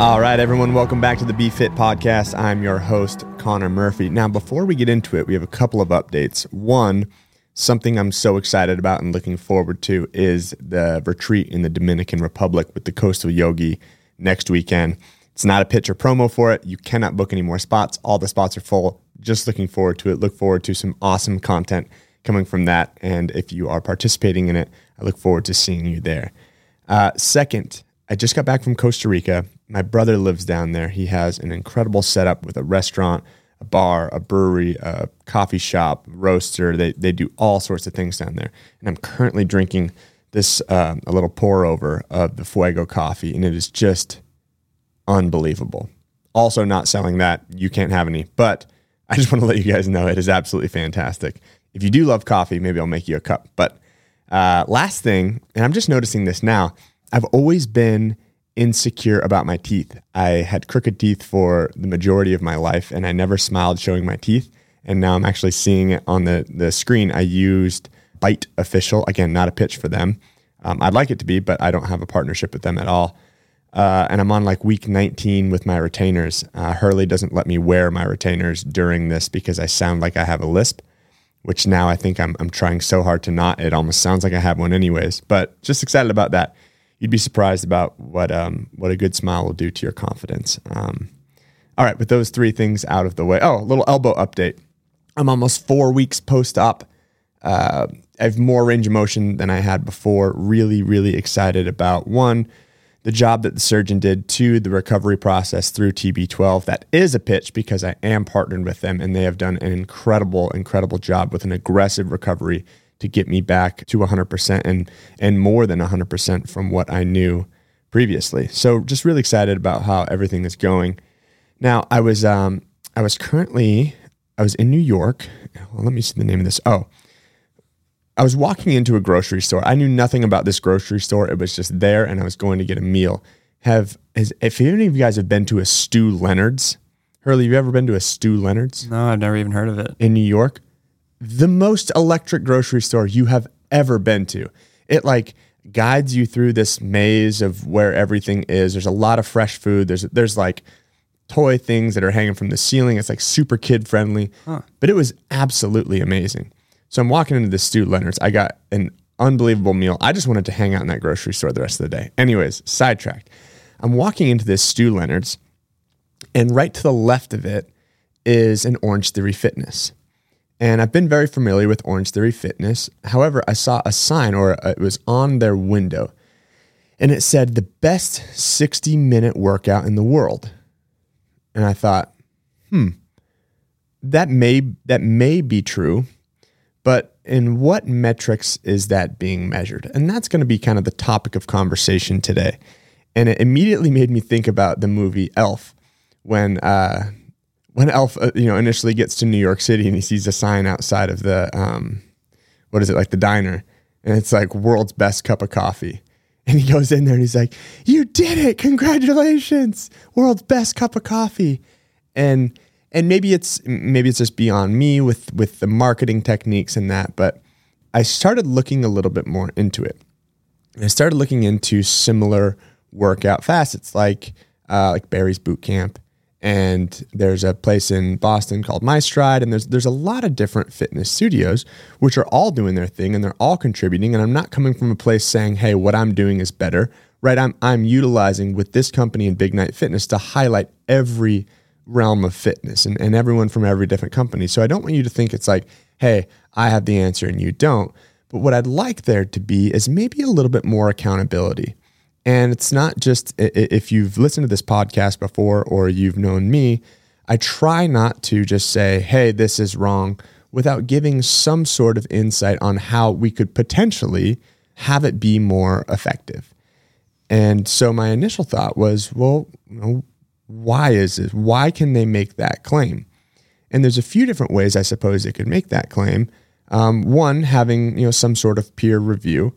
All right, everyone, welcome back to the Be Fit podcast. I'm your host, Conor Murphy. Now, before we get into it, we have a couple of updates. One, something I'm so excited about and looking forward to is the retreat in the Dominican Republic with the Coastal Yogi next weekend. It's not a pitch or promo for it. You cannot book any more spots. All the spots are full. Just looking forward to it. Look forward to some awesome content coming from that. And if you are participating in it, I look forward to seeing you there. Uh, second, I just got back from Costa Rica. My brother lives down there. He has an incredible setup with a restaurant, a bar, a brewery, a coffee shop, roaster. They, they do all sorts of things down there. And I'm currently drinking this uh, a little pour over of the Fuego coffee, and it is just unbelievable. Also, not selling that. You can't have any. But I just want to let you guys know it is absolutely fantastic. If you do love coffee, maybe I'll make you a cup. But uh, last thing, and I'm just noticing this now, I've always been insecure about my teeth. I had crooked teeth for the majority of my life and I never smiled showing my teeth. And now I'm actually seeing it on the, the screen. I used Byte Official, again, not a pitch for them. Um, I'd like it to be, but I don't have a partnership with them at all. Uh, and I'm on like week 19 with my retainers. Uh, Hurley doesn't let me wear my retainers during this because I sound like I have a lisp, which now I think I'm, I'm trying so hard to not. It almost sounds like I have one, anyways. But just excited about that you'd be surprised about what um, what a good smile will do to your confidence. Um, all right, with those three things out of the way, oh, a little elbow update. I'm almost four weeks post op. Uh, I have more range of motion than I had before. Really, really excited about one, the job that the surgeon did, two, the recovery process through TB12. That is a pitch because I am partnered with them and they have done an incredible, incredible job with an aggressive recovery to get me back to 100% and and more than 100% from what I knew previously. So just really excited about how everything is going. Now I was um, I was currently I was in New York. Well, let me see the name of this. Oh, I was walking into a grocery store. I knew nothing about this grocery store. It was just there, and I was going to get a meal. Have has, if any of you guys have been to a Stew Leonard's, Hurley, have you ever been to a Stew Leonard's? No, I've never even heard of it. In New York, the most electric grocery store you have ever been to. It like guides you through this maze of where everything is. There's a lot of fresh food. There's there's like toy things that are hanging from the ceiling. It's like super kid friendly. Huh. But it was absolutely amazing. So I'm walking into the Stew Leonard's. I got an unbelievable meal. I just wanted to hang out in that grocery store the rest of the day. Anyways, sidetracked. I'm walking into this Stew Leonard's, and right to the left of it is an Orange Theory Fitness. And I've been very familiar with Orange Theory Fitness. However, I saw a sign or it was on their window and it said the best 60 minute workout in the world. And I thought, hmm, that may that may be true, but in what metrics is that being measured? And that's going to be kind of the topic of conversation today. And it immediately made me think about the movie Elf when uh, when Elf, uh, you know, initially gets to New York City and he sees a sign outside of the, um, what is it, like the diner, and it's like world's best cup of coffee. And he goes in there and he's like, "You did it! Congratulations! World's best cup of coffee." And and maybe it's maybe it's just beyond me with with the marketing techniques and that, but I started looking a little bit more into it. I started looking into similar workout facets like uh, like Barry's Boot Camp and there's a place in Boston called My Stride, and there's there's a lot of different fitness studios which are all doing their thing and they're all contributing. And I'm not coming from a place saying, "Hey, what I'm doing is better." Right? I'm I'm utilizing with this company and Big Night Fitness to highlight every realm of fitness and, and everyone from every different company. So I don't want you to think it's like, "Hey, I have the answer and you don't." But what I'd like there to be is maybe a little bit more accountability. And it's not just if you've listened to this podcast before or you've known me, I try not to just say, hey, this is wrong, without giving some sort of insight on how we could potentially have it be more effective. And so my initial thought was, well, why is it? Why can they make that claim? And there's a few different ways I suppose they could make that claim. Um, one, having you know some sort of peer review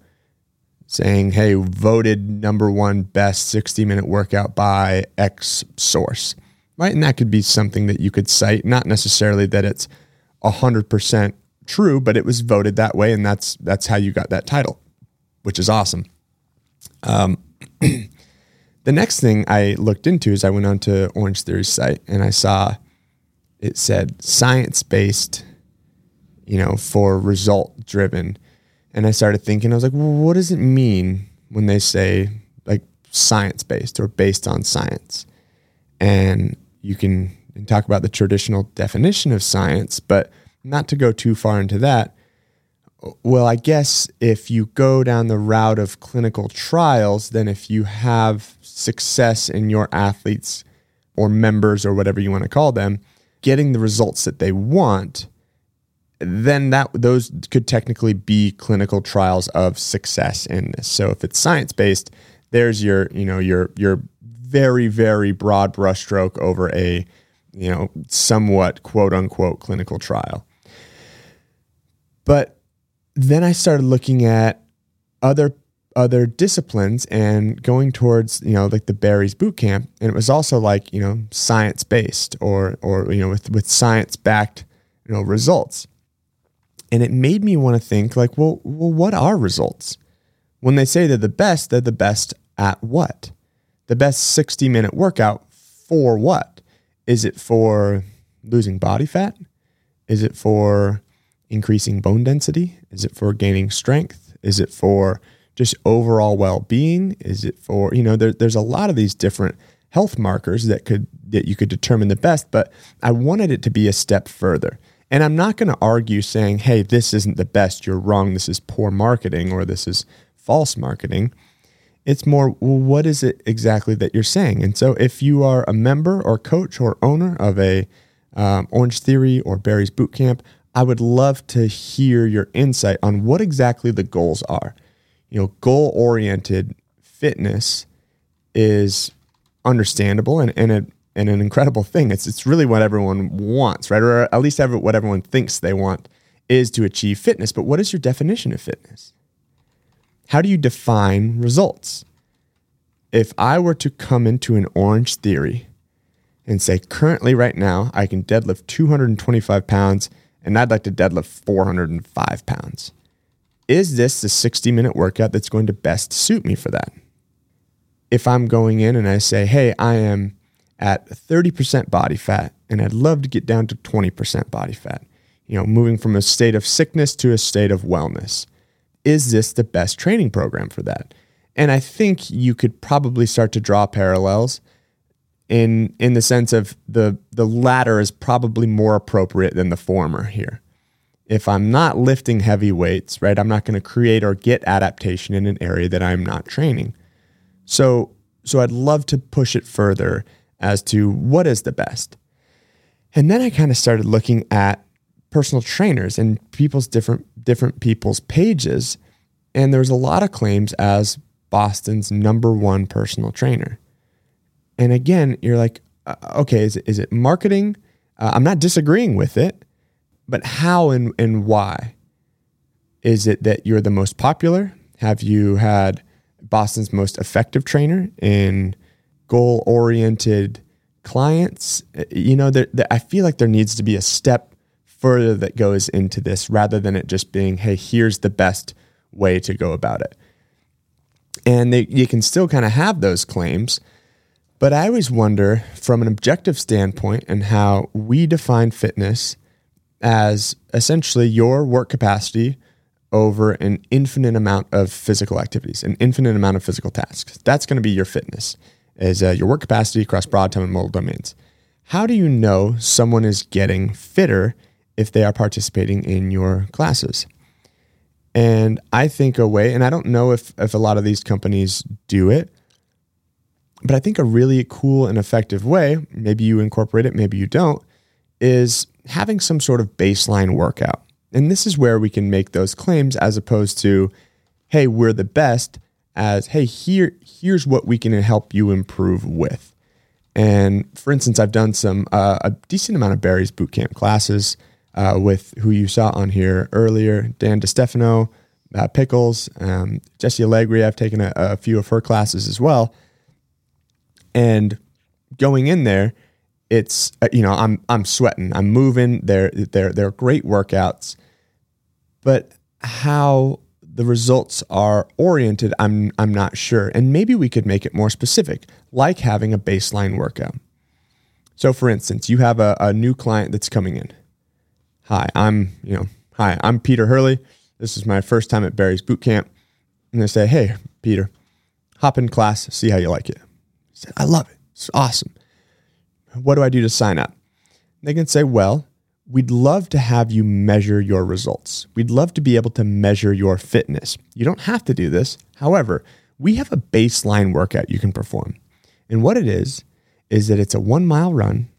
saying, hey, voted number one best 60 minute workout by X source, right? And that could be something that you could cite, not necessarily that it's 100% true, but it was voted that way. And that's, that's how you got that title, which is awesome. Um, The next thing I looked into is I went onto Orange Theory's site and I saw it said science based, you know, for result driven. And I started thinking, I was like, well, what does it mean when they say like science based or based on science? And you can talk about the traditional definition of science, but not to go too far into that. Well, I guess if you go down the route of clinical trials, then if you have success in your athletes or members or whatever you want to call them getting the results that they want, then that those could technically be clinical trials of success in this. So if it's science based, there's your you know your your very very broad brushstroke over a you know somewhat quote unquote clinical trial. But then I started looking at other other disciplines and going towards you know like the Barry's boot camp and it was also like you know science based or or you know with with science backed you know results and it made me want to think like well well what are results? When they say they're the best they're the best at what? The best 60 minute workout for what? Is it for losing body fat? Is it for increasing bone density? Is it for gaining strength? Is it for just overall well-being? Is it for you know there, there's a lot of these different health markers that could that you could determine the best, but I wanted it to be a step further. And I'm not going to argue saying, "Hey, this isn't the best. You're wrong. This is poor marketing or this is false marketing." It's more, well, what is it exactly that you're saying? And so, if you are a member or coach or owner of a um, Orange Theory or Barry's Bootcamp, I would love to hear your insight on what exactly the goals are you know, goal oriented fitness is understandable and, and, a, and an incredible thing. It's, it's really what everyone wants, right? Or at least every, what everyone thinks they want is to achieve fitness. But what is your definition of fitness? How do you define results? If I were to come into an orange theory and say, currently, right now, I can deadlift 225 pounds and I'd like to deadlift 405 pounds is this the 60 minute workout that's going to best suit me for that? If I'm going in and I say, hey, I am at 30% body fat and I'd love to get down to 20% body fat, you know, moving from a state of sickness to a state of wellness, is this the best training program for that? And I think you could probably start to draw parallels in in the sense of the the latter is probably more appropriate than the former here if I'm not lifting heavy weights, right, I'm not going to create or get adaptation in an area that I'm not training. So, so I'd love to push it further as to what is the best. And then I kind of started looking at personal trainers and people's different different people's pages, and there's a lot of claims as Boston's number one personal trainer. And again, you're like, uh, okay, is it, is it marketing? Uh, I'm not disagreeing with it but how and, and why? Is it that you're the most popular? Have you had Boston's most effective trainer in goal oriented clients? Eh, you know, there, there, I feel like there needs to be a step further that goes into this rather than it just being, hey, here's the best way to go about it. And they, you can still kind of have those claims. But I always wonder from an objective standpoint and how we define fitness as essentially your work capacity over an infinite amount of physical activities, an infinite amount of physical tasks. That's going to be your fitness, is uh, your work capacity across broad, time, and modal domains. How do you know someone is getting fitter if they are participating in your classes? And I think a way, and I don't know if, if a lot of these companies do it, but I think a really cool and effective way, maybe you incorporate it, maybe you don't, is having some sort of baseline workout. And this is where we can make those claims as opposed to, hey, we're the best, as, hey, here, here's what we can help you improve with. And for instance, I've done some, uh, a decent amount of Barry's bootcamp classes uh, with who you saw on here earlier, Dan DeStefano, uh, Pickles, um, Jessie Allegri. I've taken a, a few of her classes as well. And going in there, it's uh, you know I'm I'm sweating, I'm moving. They're they're they're great workouts, but how the results are oriented, I'm, I'm not sure. And maybe we could make it more specific, like having a baseline workout. So, for instance, you have a, a new client that's coming in. Hi, I'm, you know, hi, I'm Peter Hurley. This is my first time at Barry's Boot Camp. And they say, hey, Peter, hop in class, see how you like it. Said, I love it. It's awesome. What do I do to sign up? They can say, well, we'd love to have you measure your results. We'd love to be able to measure your fitness. You don't have to do this. However, we have a baseline workout you can perform. And what it is, is that it's a one mile run.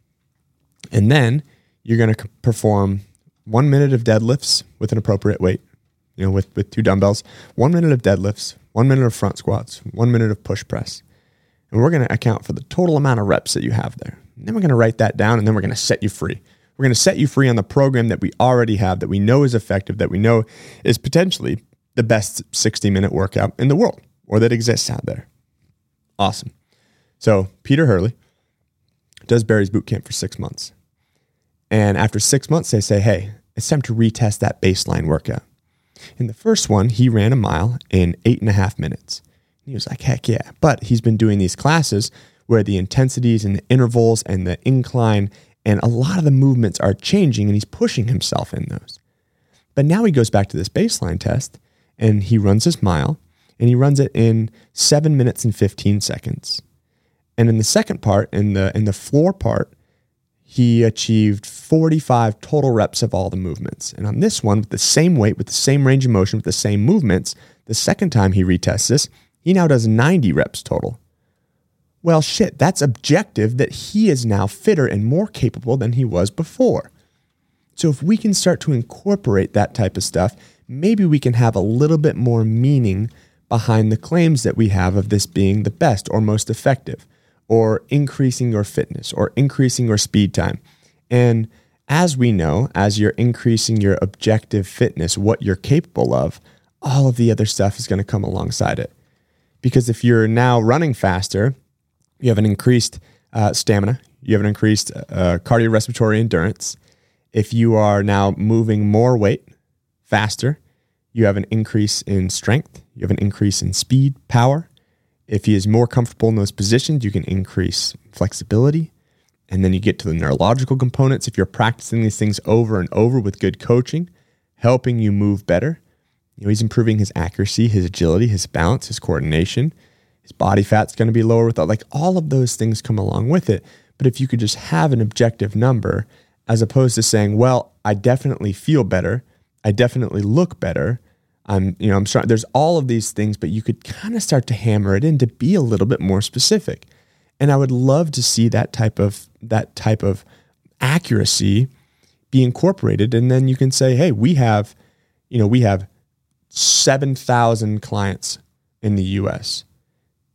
And then you're going to perform one minute of deadlifts with an appropriate weight, you know, with, with two dumbbells, one minute of deadlifts, one minute of front squats, one minute of push press. And we're going to account for the total amount of reps that you have there. And then we're going to write that down and then we're going to set you free. We're going to set you free on the program that we already have, that we know is effective, that we know is potentially the best 60 minute workout in the world or that exists out there. Awesome. So, Peter Hurley does Barry's boot camp for six months. And after six months, they say, hey, it's time to retest that baseline workout. In the first one, he ran a mile in eight and a half minutes. He was like, heck yeah. But he's been doing these classes where the intensities and the intervals and the incline and a lot of the movements are changing and he's pushing himself in those. But now he goes back to this baseline test and he runs his mile and he runs it in seven minutes and 15 seconds. And in the second part, in the in the floor part, he achieved 45 total reps of all the movements. And on this one, with the same weight, with the same range of motion, with the same movements, the second time he retests this, he now does 90 reps total. Well, shit, that's objective that he is now fitter and more capable than he was before. So if we can start to incorporate that type of stuff, maybe we can have a little bit more meaning behind the claims that we have of this being the best or most effective or increasing your fitness or increasing your speed time. And as we know, as you're increasing your objective fitness, what you're capable of, all of the other stuff is going to come alongside it. Because if you're now running faster, you have an increased uh, stamina, you have an increased uh, cardiorespiratory endurance. If you are now moving more weight faster, you have an increase in strength, you have an increase in speed, power, if he is more comfortable in those positions, you can increase flexibility. And then you get to the neurological components. If you're practicing these things over and over with good coaching, helping you move better, you know, he's improving his accuracy, his agility, his balance, his coordination. His body fat's going to be lower with that. Like all of those things come along with it. But if you could just have an objective number, as opposed to saying, well, I definitely feel better, I definitely look better, I'm, you know, I'm sorry. There's all of these things, but you could kind of start to hammer it in to be a little bit more specific. And I would love to see that type of that type of accuracy be incorporated. And then you can say, hey, we have, you know, we have seven thousand clients in the U.S.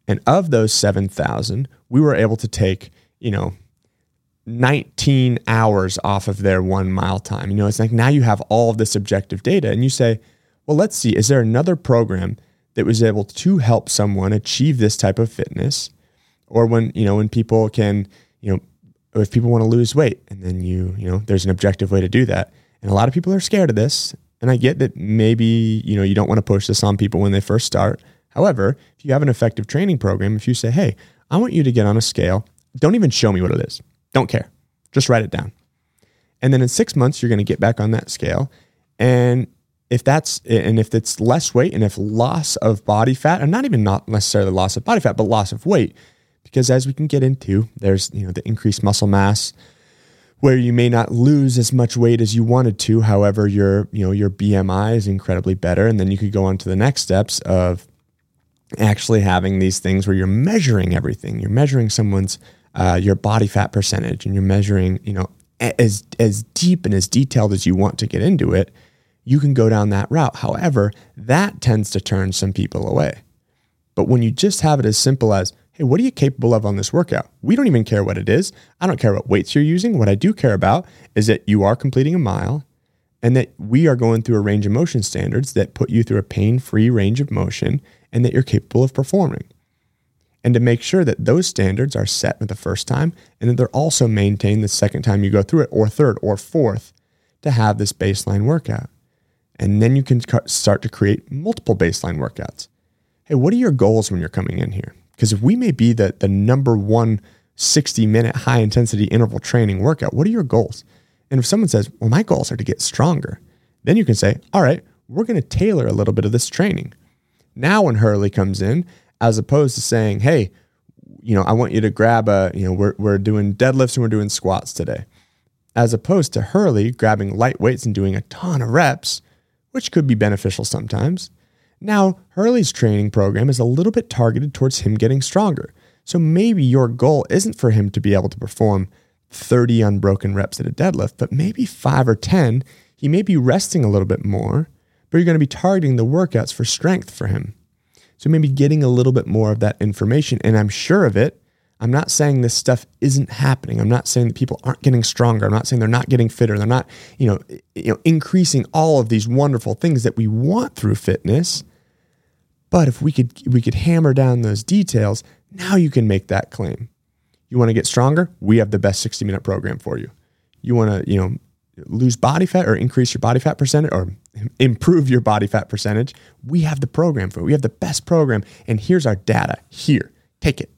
And of those seven thousand, we were able to take, you know, 19 hours off of their one mile time. You know, it's like now you have all of this objective data, and you say well, let's see, is there another program that was able to help someone achieve this type of fitness? Or when, you know, when people can, you know, if people want to lose weight and then you, you know, there's an objective way to do that. And a lot of people are scared of this. And I get that maybe, you know, you don't want to push this on people when they first start. However, if you have an effective training program, if you say, hey, I want you to get on a scale, don't even show me what it is. Don't care. Just write it down. And then in six months, you're going to get back on that scale and if that's and if it's less weight and if loss of body fat and not even not necessarily loss of body fat but loss of weight because as we can get into there's you know the increased muscle mass where you may not lose as much weight as you wanted to however your you know your BMI is incredibly better and then you could go on to the next steps of actually having these things where you're measuring everything you're measuring someone's uh, your body fat percentage and you're measuring you know as as deep and as detailed as you want to get into it you can go down that route. However, that tends to turn some people away. But when you just have it as simple as, hey, what are you capable of on this workout? We don't even care what it is. I don't care what weights you're using. What I do care about is that you are completing a mile and that we are going through a range of motion standards that put you through a pain free range of motion and that you're capable of performing. And to make sure that those standards are set for the first time and that they're also maintained the second time you go through it, or third, or fourth, to have this baseline workout. And then you can start to create multiple baseline workouts. Hey, what are your goals when you're coming in here? Because if we may be the, the number one 60 minute high intensity interval training workout, what are your goals? And if someone says, well, my goals are to get stronger, then you can say, all right, we're going to tailor a little bit of this training. Now, when Hurley comes in, as opposed to saying, hey, you know, I want you to grab a, you know, we're, we're doing deadlifts and we're doing squats today, as opposed to Hurley grabbing light weights and doing a ton of reps, which could be beneficial sometimes. Now, Hurley's training program is a little bit targeted towards him getting stronger. So maybe your goal isn't for him to be able to perform 30 unbroken reps at a deadlift, but maybe five or 10. He may be resting a little bit more, but you're going to be targeting the workouts for strength for him. So maybe getting a little bit more of that information. And I'm sure of it. I'm not saying this stuff isn't happening. I'm not saying that people aren't getting stronger. I'm not saying they're not getting fitter. They're not, you know, you know, increasing all of these wonderful things that we want through fitness. But if we could we could hammer down those details, now you can make that claim. You want to get stronger? We have the best 60 minute program for you. You want to, you know, lose body fat or increase your body fat percentage or improve your body fat percentage, we have the program for it. We have the best program. And here's our data. Here, take it.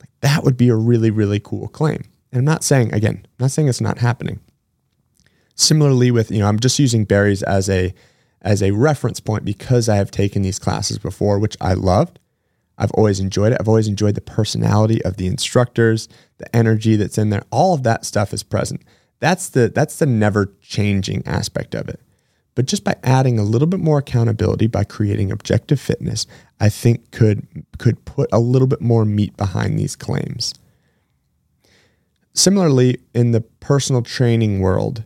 Like that would be a really, really cool claim. And I'm not saying, again, I'm not saying it's not happening. Similarly, with, you know, I'm just using Barry's as a as a reference point because I have taken these classes before, which I loved. I've always enjoyed it. I've always enjoyed the personality of the instructors, the energy that's in there. All of that stuff is present. That's the that's the never changing aspect of it. But just by adding a little bit more accountability by creating objective fitness, I think could could put a little bit more meat behind these claims. Similarly, in the personal training world,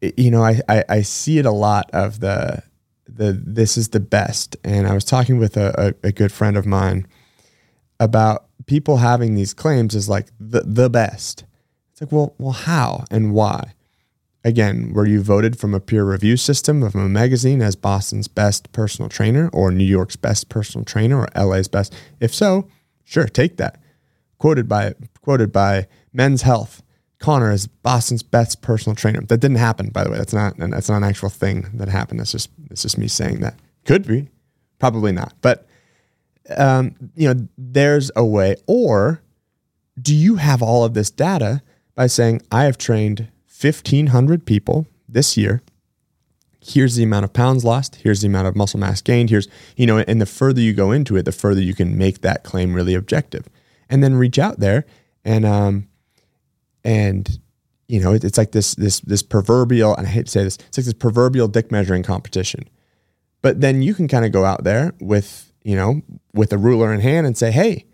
you know, I, I, I see it a lot of the the this is the best. And I was talking with a, a, a good friend of mine about people having these claims as like the the best. It's like, well, well, how and why? Again, were you voted from a peer review system of a magazine as Boston's best personal trainer or New York's best personal trainer or LA's best? If so, sure, take that. Quoted by quoted by Men's Health, Conor is Boston's best personal trainer. That didn't happen, by the way. That's not that's not an actual thing that happened. That's just it's just me saying that. Could be, probably not. But um, you know, there's a way. Or do you have all of this data by saying, I have trained 1,500 people this year. Here's the amount of pounds lost. Here's the amount of muscle mass gained. Here's, you know, and the further you go into it, the further you can make that claim really objective. And then reach out there and, um, and, you know, it's like this, this, this proverbial, and I hate to say this, it's like this proverbial dick measuring competition. But then you can kind of go out there with, you know, with a ruler in hand and say, hey,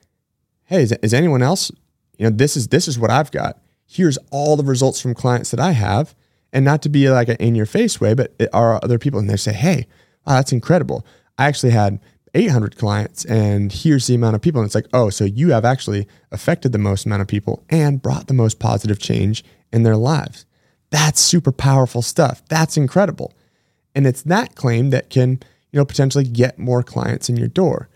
hey, is, is anyone else, you know, this is, this is what I've got here's all the results from clients that I have. And not to be like an in your face way, but it are other people. And they say, hey, wow, that's incredible. I actually had 800 clients and here's the amount of people. And it's like, oh, so you have actually affected the most amount of people and brought the most positive change in their lives. That's super powerful stuff. That's incredible. And it's that claim that can, you know, potentially get more clients in your door.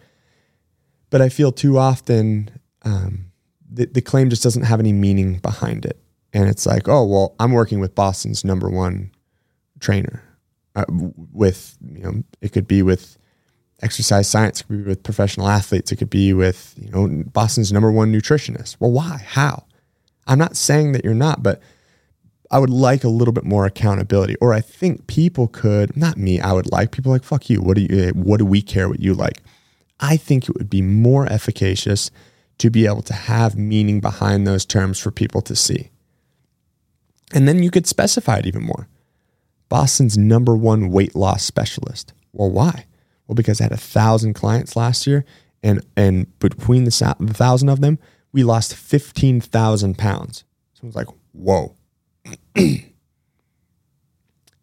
But I feel too often, um, the, the claim just doesn't have any meaning behind it. And it's like, oh, well, I'm working with Boston's number one trainer. Uh, with, you know, it could be with exercise science, it could be with professional athletes, it could be with, you know, Boston's number one nutritionist. Well, why? How? I'm not saying that you're not, but I would like a little bit more accountability. Or I think people could, not me, I would like people like, fuck you. What do you, what do we care what you like? I think it would be more efficacious to be able to have meaning behind those terms for people to see. And then you could specify it even more. Boston's number one weight loss specialist. Well, why? Well, because I had a thousand clients last year, and and between the, the thousand of them, we lost fifteen thousand pounds. So I was like, whoa.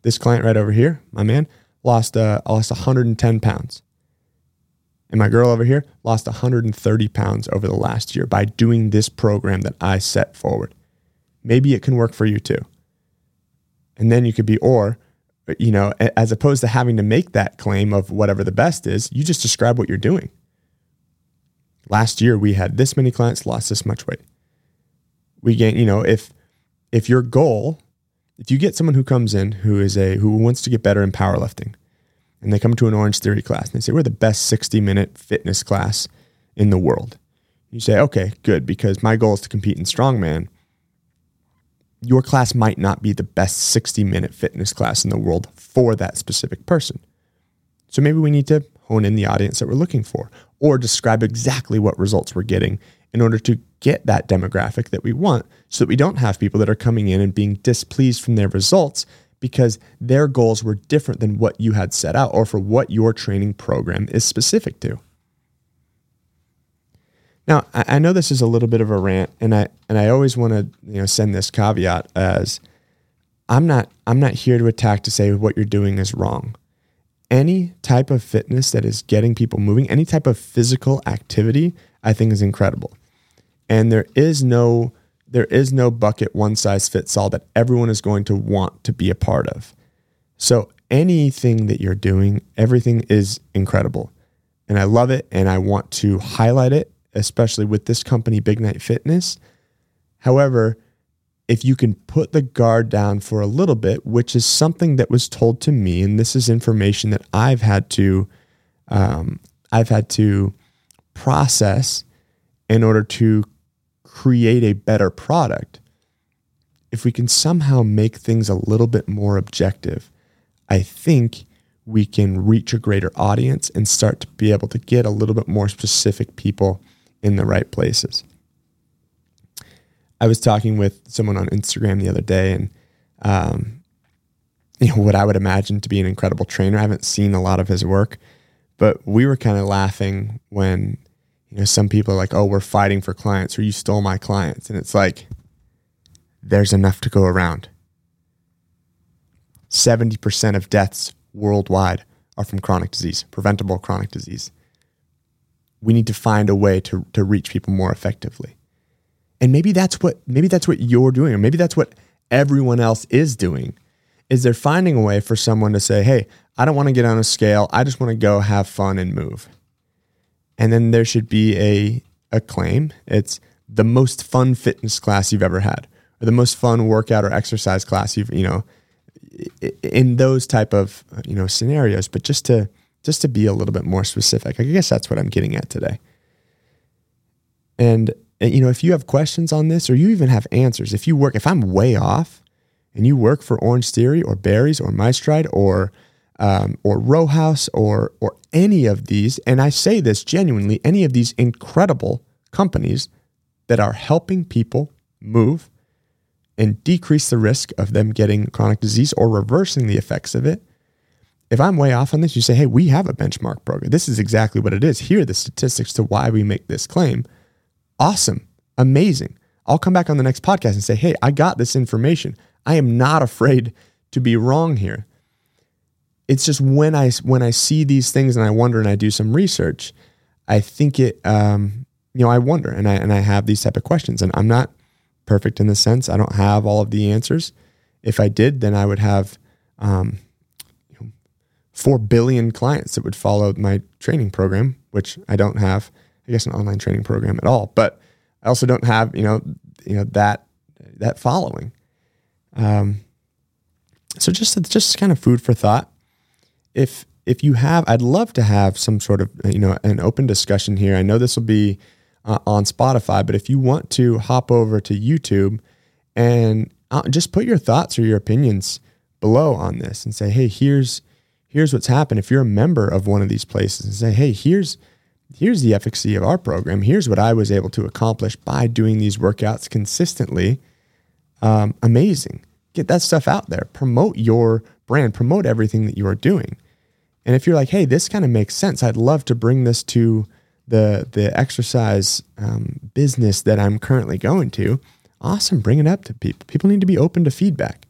this client right over here, my man, lost uh, lost 110 pounds. And my girl over here lost 130 pounds over the last year by doing this program that I set forward. Maybe it can work for you too. And then you could be, or, you know, as opposed to having to make that claim of whatever the best is, you just describe what you're doing. Last year we had this many clients lost this much weight. We gain, you know, if if your goal if you get someone who comes in who is a who wants to get better in powerlifting, and they come to an Orange Theory class and they say we're the best 60 minute fitness class in the world. You say, okay, good, because my goal is to compete in strongman. Your class might not be the best 60 minute fitness class in the world for that specific person. So maybe we need to hone in the audience that we're looking for or describe exactly what results we're getting in order to get that demographic that we want so that we don't have people that are coming in and being displeased from their results because their goals were different than what you had set out or for what your training program is specific to. Now, I know this is a little bit of a rant, and I and I always want to you know send this caveat as I'm not I'm not here to attack to say what you're doing is wrong. Any type of fitness that is getting people moving, any type of physical activity, I think is incredible. And there is no there is no bucket one size fits all that everyone is going to want to be a part of. So anything that you're doing, everything is incredible. And I love it and I want to highlight it especially with this company, Big Night Fitness. However, if you can put the guard down for a little bit, which is something that was told to me, and this is information that I've had to, um, I've had to process in order to create a better product. If we can somehow make things a little bit more objective, I think we can reach a greater audience and start to be able to get a little bit more specific people in the right places. I was talking with someone on Instagram the other day, and um, you know what I would imagine to be an incredible trainer. I haven't seen a lot of his work, but we were kind of laughing when you know some people are like, "Oh, we're fighting for clients," or "You stole my clients," and it's like there's enough to go around. Seventy percent of deaths worldwide are from chronic disease, preventable chronic disease we need to find a way to, to reach people more effectively. And maybe that's what maybe that's what you're doing, or maybe that's what everyone else is doing. Is they're finding a way for someone to say, hey, I don't want to get on a scale. I just want to go have fun and move. And then there should be a, a claim. It's the most fun fitness class you've ever had, or the most fun workout or exercise class you've, you know, in those type of, you know, scenarios. But just to just to be a little bit more specific. I guess that's what I'm getting at today. And, you know, if you have questions on this or you even have answers, if you work, if I'm way off and you work for Orange Theory or Barry's or MyStride or um, or Row House or or any of these, and I say this genuinely, any of these incredible companies that are helping people move and decrease the risk of them getting chronic disease or reversing the effects of it, if I'm way off on this, you say, hey, we have a benchmark program. This is exactly what it is. Here are the statistics to why we make this claim. Awesome. Amazing. I'll come back on the next podcast and say, hey, I got this information. I am not afraid to be wrong here. It's just when I when I see these things and I wonder and I do some research, I think it um, you know, I wonder and I and I have these type of questions. And I'm not perfect in the sense. I don't have all of the answers. If I did, then I would have um, 4 billion clients that would follow my training program, which I don't have, I guess, an online training program at all. But I also don't have, you know, you know that that following. Um, so just just kind of food for thought. If if you have, I'd love to have some sort of you know an open discussion here. I know this will be uh, on Spotify, but if you want to hop over to YouTube and uh, just put your thoughts or your opinions below on this and say, hey, here's here's what's happened. If you're a member of one of these places and say, hey, here's here's the efficacy of our program. Here's what I was able to accomplish by doing these workouts consistently. Um, amazing. Get that stuff out there. Promote your brand. Promote everything that you are doing. And if you're like, hey, this kind of makes sense, I'd love to bring this to the the exercise um, business that I'm currently going to. Awesome, bring it up to people. People need to be open to feedback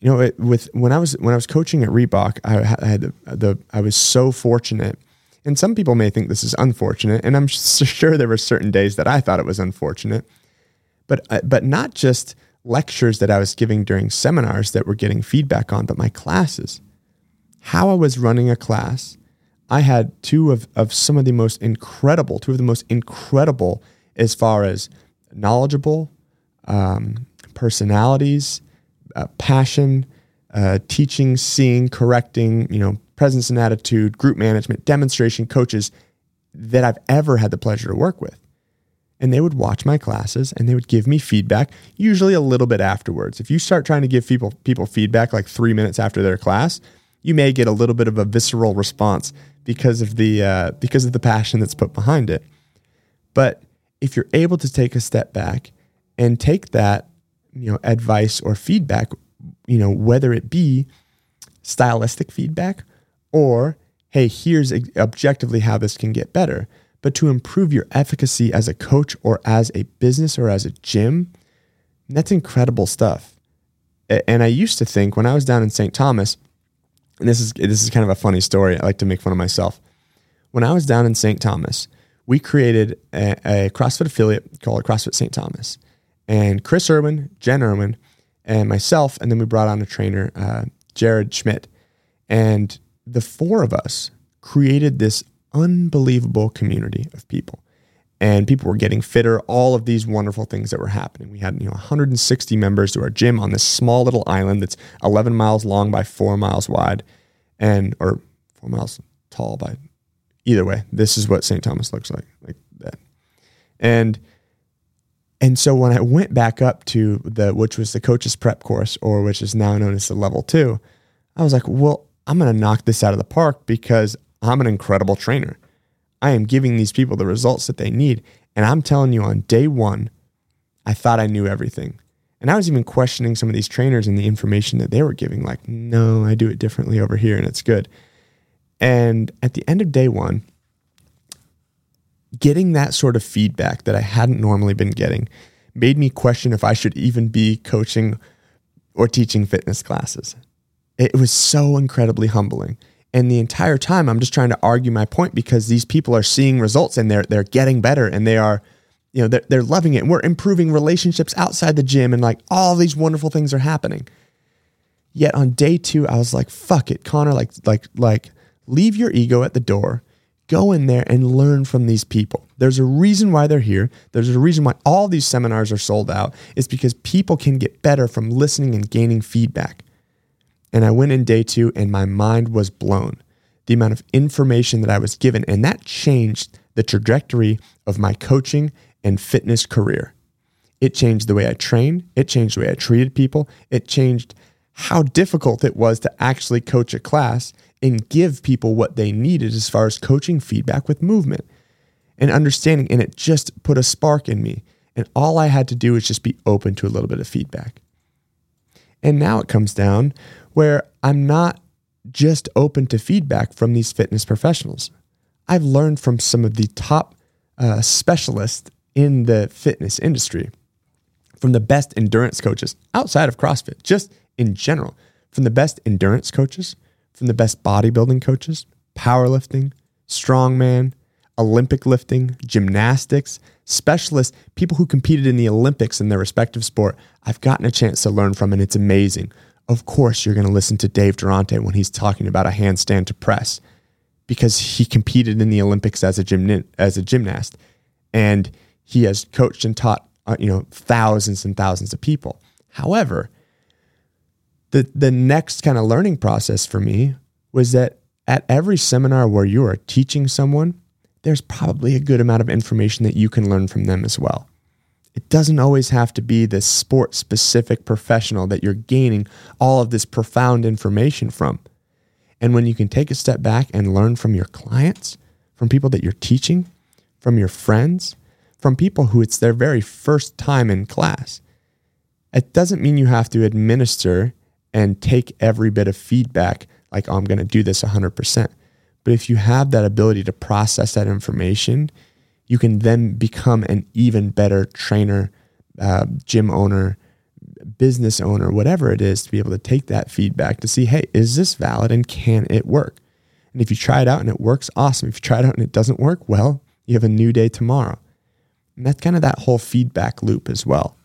you know, it, with when I was when I was coaching at Reebok, I, had the, the, I was so fortunate. And some people may think this is unfortunate, and I'm sure there were certain days that I thought it was unfortunate. But uh, but not just lectures that I was giving during seminars that were getting feedback on, but my classes. How I was running a class, I had two of, of some of the most incredible, two of the most incredible as far as knowledgeable um, personalities, uh, passion, uh, teaching, seeing, correcting, you know, presence and attitude, group management, demonstration coaches that I've ever had the pleasure to work with. And they would watch my classes and they would give me feedback, usually a little bit afterwards. If you start trying to give people people feedback like three minutes after their class, you may get a little bit of a visceral response because of the uh, because of the passion that's put behind it. But if you're able to take a step back and take that, you know, advice or feedback, you know, whether it be stylistic feedback or hey, here's objectively how this can get better, but to improve your efficacy as a coach or as a business or as a gym, that's incredible stuff. And I used to think when I was down in St. Thomas, and this is this is kind of a funny story. I like to make fun of myself. When I was down in St. Thomas, we created a, a CrossFit affiliate called CrossFit St. Thomas. And Chris Irwin, Jen Irwin, and myself, and then we brought on a trainer, uh, Jared Schmidt. And the four of us created this unbelievable community of people. And people were getting fitter, all of these wonderful things that were happening. We had, you know, 160 members to our gym on this small little island that's 11 miles long by four miles wide and, or four miles tall by either way, this is what St. Thomas looks like, like that. And and so when I went back up to the which was the coach's prep course, or which is now known as the level two, I was like, well, I'm gonna knock this out of the park because I'm an incredible trainer. I am giving these people the results that they need. And I'm telling you, on day one, I thought I knew everything. And I was even questioning some of these trainers and the information that they were giving, like, no, I do it differently over here and it's good. And at the end of day one, getting that sort of feedback that I hadn't normally been getting made me question if I should even be coaching or teaching fitness classes. It was so incredibly humbling. And the entire time I'm just trying to argue my point because these people are seeing results and they're they're getting better and they are you know they're, they're loving it and we're improving relationships outside the gym and like all these wonderful things are happening. Yet on day 2 I was like fuck it Conor like like like leave your ego at the door. Go in there and learn from these people. There's a reason why they're here. There's a reason why all these seminars are sold out. It's because people can get better from listening and gaining feedback. And I went in day two and my mind was blown. The amount of information that I was given, and that changed the trajectory of my coaching and fitness career. It changed the way I trained, it changed the way I treated people, it changed how difficult it was to actually coach a class and give people what they needed as far as coaching feedback with movement and understanding. And it just put a spark in me. And all I had to do was just be open to a little bit of feedback. And now it comes down where I'm not just open to feedback from these fitness professionals. I've learned from some of the top uh, specialists in the fitness industry, from the best endurance coaches outside of CrossFit, just in general, from the best endurance coaches, from the best bodybuilding coaches, powerlifting, strongman, Olympic lifting, gymnastics, specialists, people who competed in the Olympics in their respective sport, I've gotten a chance to learn from, and it's amazing. Of course, you're going to listen to Dave Durante when he's talking about a handstand to press because he competed in the Olympics as a gymn- as a gymnast, and he has coached and taught uh, you know thousands and thousands of people. However, the the next kind of learning process for me was that at every seminar where you are teaching someone, there's probably a good amount of information that you can learn from them as well. It doesn't always have to be this sport specific professional that you're gaining all of this profound information from. And when you can take a step back and learn from your clients, from people that you're teaching, from your friends, from people who it's their very first time in class, it doesn't mean you have to administer and take every bit of feedback like, oh, I'm going to do this 100%. But if you have that ability to process that information you can then become an even better trainer, uh, gym owner, business owner, whatever it is, to be able to take that feedback to see, hey, is this valid and can it work? And if you try it out and it works, awesome. If you try it out and it doesn't work, well, you have a new day tomorrow. And that's kind of that whole feedback loop as well.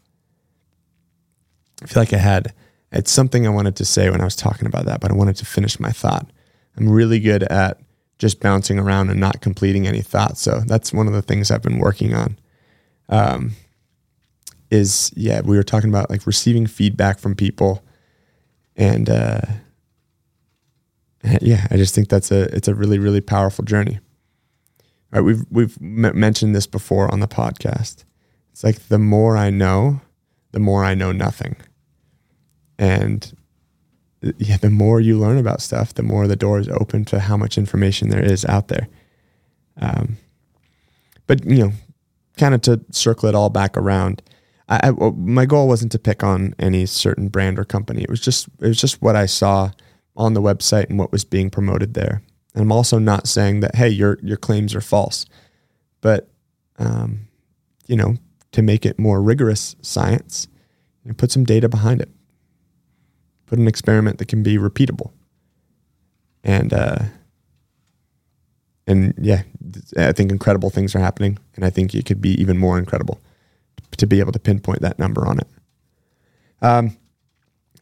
I feel like I had it's something I wanted to say when I was talking about that, but I wanted to finish my thought. I'm really good at just bouncing around and not completing any thoughts. So that's one of the things I've been working on. Um, is yeah, we were talking about like receiving feedback from people and uh, yeah, I just think that's a it's a really really powerful journey. All right, we've we've m- mentioned this before on the podcast. It's like the more I know, the more I know nothing, and yeah, the more you learn about stuff, the more the doors open to how much information there is out there. Um, but you know, kind of to circle it all back around, I, I, my goal wasn't to pick on any certain brand or company. It was just it was just what I saw on the website and what was being promoted there. And I'm also not saying that hey, your your claims are false, but um, you know, to make it more rigorous science, know, put some data behind it put an experiment that can be repeatable. And uh, and yeah, I think incredible things are happening, and I think it could be even more incredible to be able to pinpoint that number on it. Um,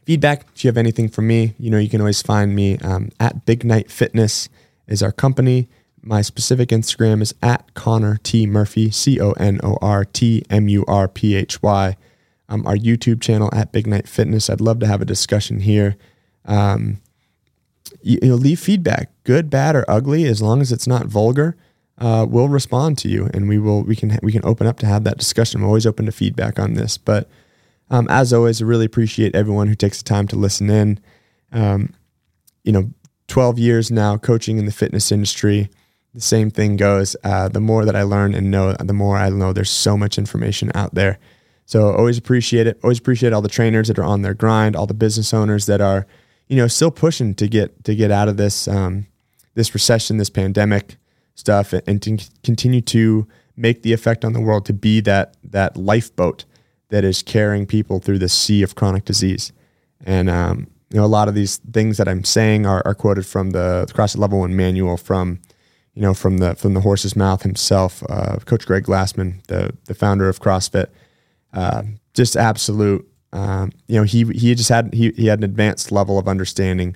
feedback. If you have anything for me, you know you can always find me um, at Big Night Fitness is our company. My specific Instagram is at Conor T Murphy, C O N O R T M U R P H Y um, our YouTube channel at Big Night Fitness. I'd love to have a discussion here. Um, you, you, know, leave feedback, good, bad, or ugly, as long as it's not vulgar. Uh, we'll respond to you, and we will. We can we can open up to have that discussion. I'm always open to feedback on this. But um, as always, I really appreciate everyone who takes the time to listen in. Um, you know, 12 years now coaching in the fitness industry. The same thing goes. Uh, the more that I learn and know, the more I know there's so much information out there. So always appreciate it. Always appreciate all the trainers that are on their grind, all the business owners that are, you know, still pushing to get to get out of this um, this recession, this pandemic stuff, and to continue to make the effect on the world to be that that lifeboat that is carrying people through the sea of chronic disease. And um, you know, a lot of these things that I'm saying are, are quoted from the, CrossFit Level One manual from you know from the from the horse's mouth himself, uh, Coach Greg Glassman, the the founder of CrossFit uh, just absolute. Um, you know, he he just had he he had an advanced level of understanding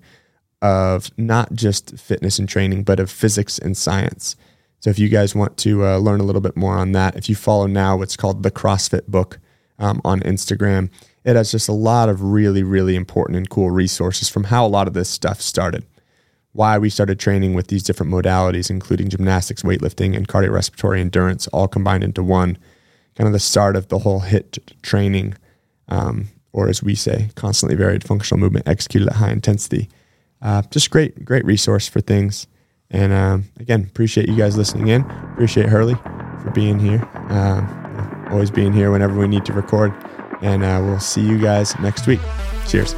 of not just fitness and training, but of physics and science. So if you guys want to uh, learn a little bit more on that, if you follow now what's called the CrossFit Book um, on Instagram, it has just a lot of really really important and cool resources from how a lot of this stuff started. Why we started training with these different modalities, including gymnastics, weightlifting, and cardiorespiratory endurance, all combined into one kind of the start of the whole HIT training, um, or as we say, constantly varied functional movement executed at high intensity. Uh, just great, great resource for things. And um, again, appreciate you guys listening in. Appreciate Hurley for being here. Um, always being here whenever we need to record. And uh, we'll see you guys next week. Cheers.